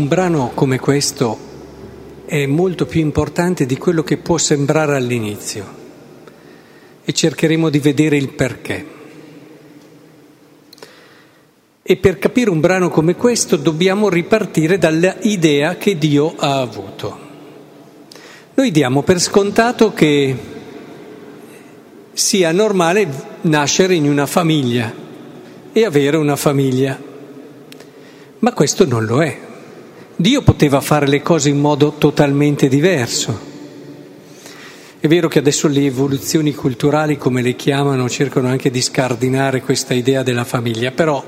Un brano come questo è molto più importante di quello che può sembrare all'inizio e cercheremo di vedere il perché. E per capire un brano come questo dobbiamo ripartire dall'idea che Dio ha avuto. Noi diamo per scontato che sia normale nascere in una famiglia e avere una famiglia, ma questo non lo è. Dio poteva fare le cose in modo totalmente diverso. È vero che adesso le evoluzioni culturali, come le chiamano, cercano anche di scardinare questa idea della famiglia, però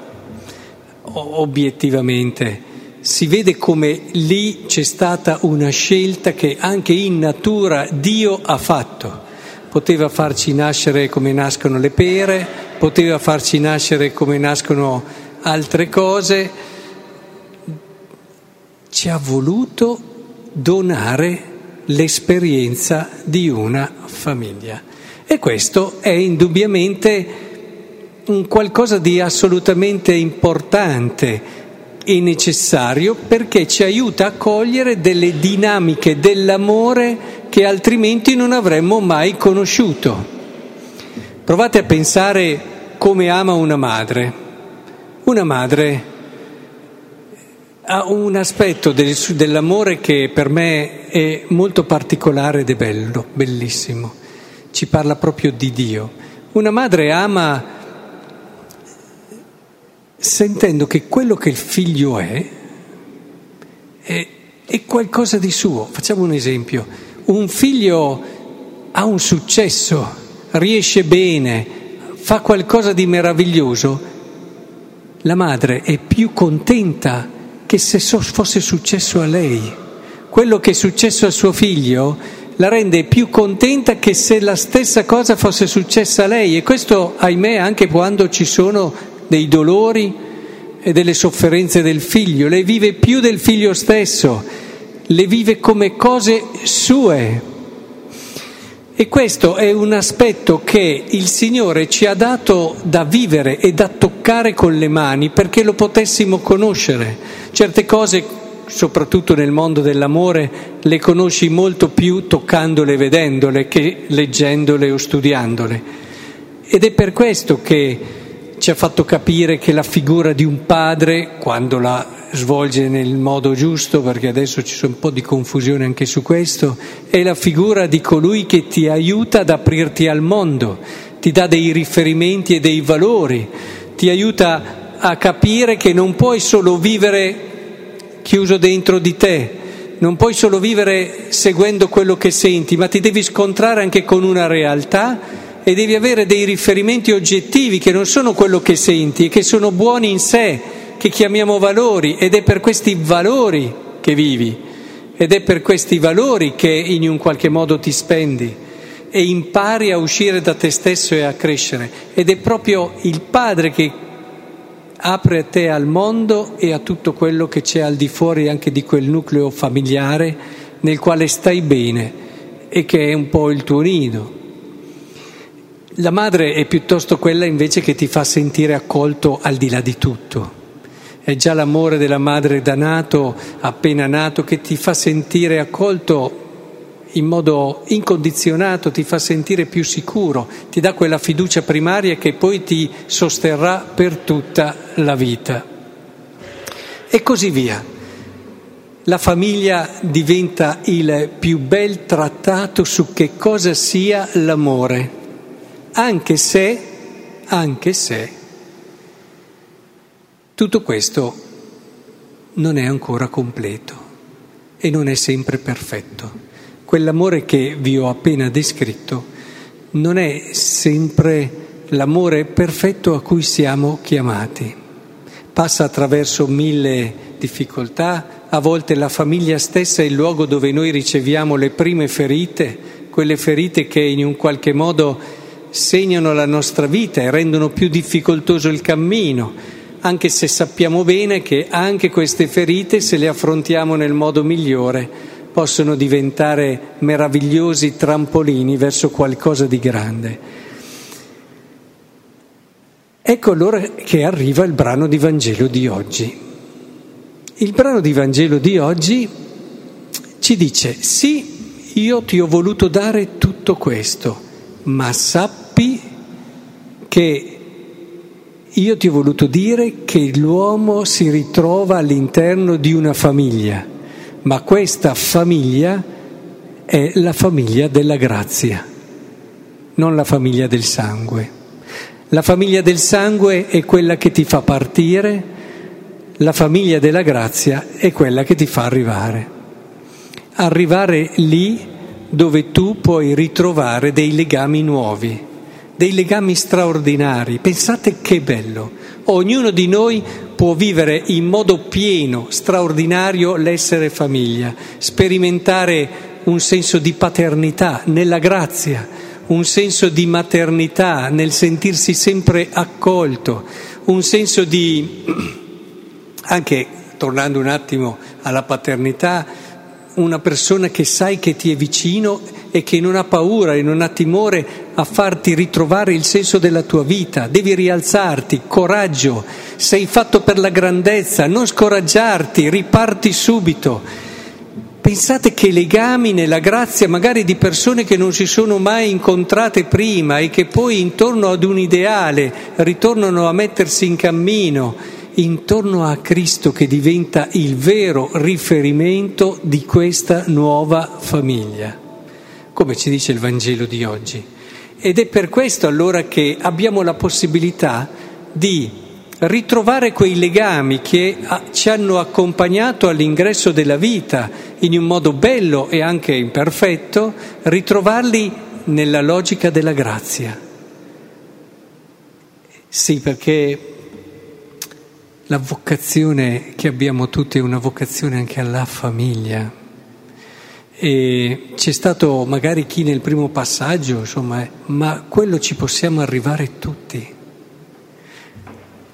obiettivamente si vede come lì c'è stata una scelta che anche in natura Dio ha fatto. Poteva farci nascere come nascono le pere, poteva farci nascere come nascono altre cose ci ha voluto donare l'esperienza di una famiglia. E questo è indubbiamente qualcosa di assolutamente importante e necessario perché ci aiuta a cogliere delle dinamiche dell'amore che altrimenti non avremmo mai conosciuto. Provate a pensare come ama una madre. Una madre ha un aspetto del, dell'amore che per me è molto particolare ed è bello, bellissimo. Ci parla proprio di Dio. Una madre ama sentendo che quello che il figlio è, è, è qualcosa di suo. Facciamo un esempio. Un figlio ha un successo, riesce bene, fa qualcosa di meraviglioso. La madre è più contenta che se fosse successo a lei. Quello che è successo a suo figlio la rende più contenta che se la stessa cosa fosse successa a lei e questo, ahimè, anche quando ci sono dei dolori e delle sofferenze del figlio, le vive più del figlio stesso, le vive come cose sue. E questo è un aspetto che il Signore ci ha dato da vivere e da toccare con le mani perché lo potessimo conoscere. Certe cose, soprattutto nel mondo dell'amore, le conosci molto più toccandole e vedendole che leggendole o studiandole. Ed è per questo che ci ha fatto capire che la figura di un padre, quando la svolge nel modo giusto, perché adesso ci sono un po' di confusione anche su questo, è la figura di colui che ti aiuta ad aprirti al mondo, ti dà dei riferimenti e dei valori, ti aiuta a capire che non puoi solo vivere chiuso dentro di te, non puoi solo vivere seguendo quello che senti, ma ti devi scontrare anche con una realtà e devi avere dei riferimenti oggettivi che non sono quello che senti e che sono buoni in sé che chiamiamo valori ed è per questi valori che vivi ed è per questi valori che in un qualche modo ti spendi e impari a uscire da te stesso e a crescere ed è proprio il Padre che apre a te al mondo e a tutto quello che c'è al di fuori anche di quel nucleo familiare nel quale stai bene e che è un po' il tuo nido. La madre è piuttosto quella invece che ti fa sentire accolto al di là di tutto è già l'amore della madre da nato, appena nato, che ti fa sentire accolto in modo incondizionato, ti fa sentire più sicuro, ti dà quella fiducia primaria che poi ti sosterrà per tutta la vita. E così via. La famiglia diventa il più bel trattato su che cosa sia l'amore, anche se, anche se tutto questo non è ancora completo e non è sempre perfetto. Quell'amore che vi ho appena descritto non è sempre l'amore perfetto a cui siamo chiamati. Passa attraverso mille difficoltà, a volte la famiglia stessa è il luogo dove noi riceviamo le prime ferite, quelle ferite che in un qualche modo segnano la nostra vita e rendono più difficoltoso il cammino anche se sappiamo bene che anche queste ferite, se le affrontiamo nel modo migliore, possono diventare meravigliosi trampolini verso qualcosa di grande. Ecco allora che arriva il brano di Vangelo di oggi. il brano di Vangelo di oggi ci dice, sì, io ti ho voluto dare tutto questo, ma sappi che io ti ho voluto dire che l'uomo si ritrova all'interno di una famiglia, ma questa famiglia è la famiglia della grazia, non la famiglia del sangue. La famiglia del sangue è quella che ti fa partire, la famiglia della grazia è quella che ti fa arrivare. Arrivare lì dove tu puoi ritrovare dei legami nuovi, dei legami straordinari. Pensate che bello. Ognuno di noi può vivere in modo pieno, straordinario l'essere famiglia, sperimentare un senso di paternità nella grazia un senso di maternità nel sentirsi sempre accolto, un senso di, anche tornando un attimo alla paternità, una persona che sai che ti è vicino e che non ha paura e non ha timore a farti ritrovare il senso della tua vita. Devi rialzarti, coraggio, sei fatto per la grandezza, non scoraggiarti, riparti subito. Pensate che legami nella grazia magari di persone che non si sono mai incontrate prima e che poi intorno ad un ideale ritornano a mettersi in cammino, intorno a Cristo che diventa il vero riferimento di questa nuova famiglia, come ci dice il Vangelo di oggi. Ed è per questo allora che abbiamo la possibilità di ritrovare quei legami che ci hanno accompagnato all'ingresso della vita in un modo bello e anche imperfetto, ritrovarli nella logica della grazia. Sì, perché la vocazione che abbiamo tutti è una vocazione anche alla famiglia. E c'è stato magari chi nel primo passaggio, insomma, ma quello ci possiamo arrivare tutti.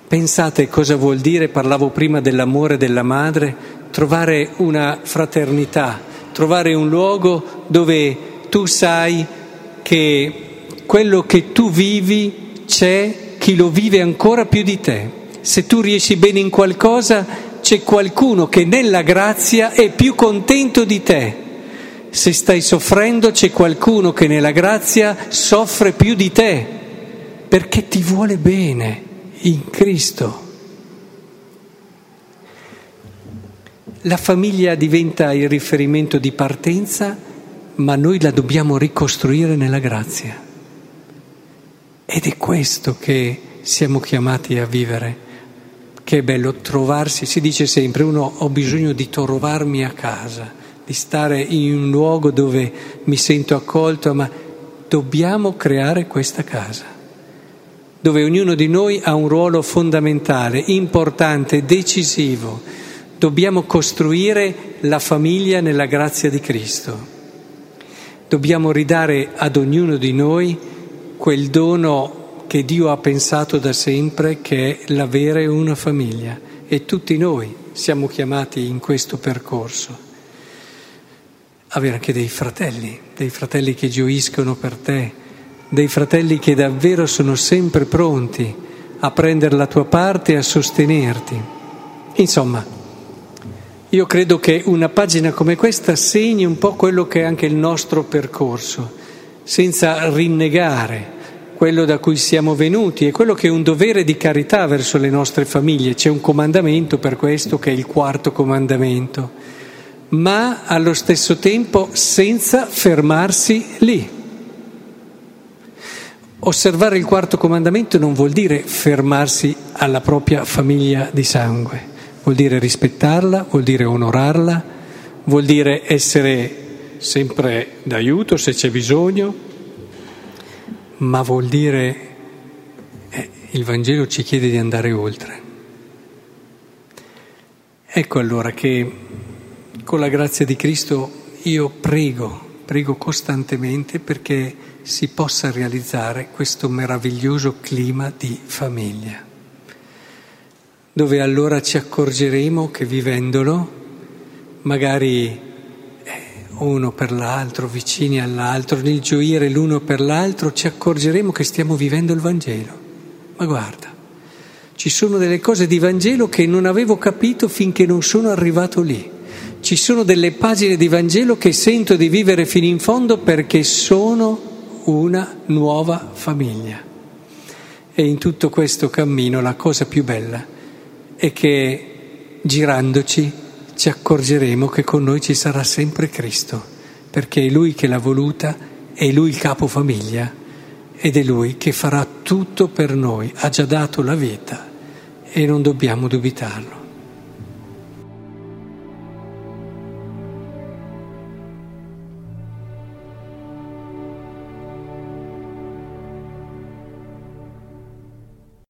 Pensate cosa vuol dire, parlavo prima dell'amore della madre, trovare una fraternità, trovare un luogo dove tu sai che quello che tu vivi c'è chi lo vive ancora più di te. Se tu riesci bene in qualcosa, c'è qualcuno che nella grazia è più contento di te. Se stai soffrendo, c'è qualcuno che nella grazia soffre più di te, perché ti vuole bene in Cristo. La famiglia diventa il riferimento di partenza, ma noi la dobbiamo ricostruire nella grazia. Ed è questo che siamo chiamati a vivere. Che è bello trovarsi, si dice sempre, uno ho bisogno di trovarmi a casa, di stare in un luogo dove mi sento accolto, ma dobbiamo creare questa casa dove ognuno di noi ha un ruolo fondamentale, importante, decisivo. Dobbiamo costruire la famiglia nella grazia di Cristo. Dobbiamo ridare ad ognuno di noi quel dono che Dio ha pensato da sempre, che è l'avere una famiglia. E tutti noi siamo chiamati in questo percorso. Avere anche dei fratelli, dei fratelli che gioiscono per te, dei fratelli che davvero sono sempre pronti a prendere la tua parte e a sostenerti. Insomma, io credo che una pagina come questa segni un po' quello che è anche il nostro percorso, senza rinnegare quello da cui siamo venuti e quello che è un dovere di carità verso le nostre famiglie. C'è un comandamento per questo che è il quarto comandamento, ma allo stesso tempo senza fermarsi lì. Osservare il quarto comandamento non vuol dire fermarsi alla propria famiglia di sangue, vuol dire rispettarla, vuol dire onorarla, vuol dire essere sempre d'aiuto se c'è bisogno, ma vuol dire, eh, il Vangelo ci chiede di andare oltre. Ecco allora che con la grazia di Cristo io prego, prego costantemente perché si possa realizzare questo meraviglioso clima di famiglia, dove allora ci accorgeremo che vivendolo, magari eh, uno per l'altro, vicini all'altro, nel gioire l'uno per l'altro, ci accorgeremo che stiamo vivendo il Vangelo. Ma guarda, Ci sono delle cose di Vangelo che non avevo capito finché non sono arrivato lì. Ci sono delle pagine di Vangelo che sento di vivere fino in fondo perché sono una nuova famiglia. E in tutto questo cammino la cosa più bella è che girandoci ci accorgeremo che con noi ci sarà sempre Cristo, perché è Lui che l'ha voluta, è Lui il capofamiglia ed è Lui che farà tutto per noi, ha già dato la vita e non dobbiamo dubitarlo.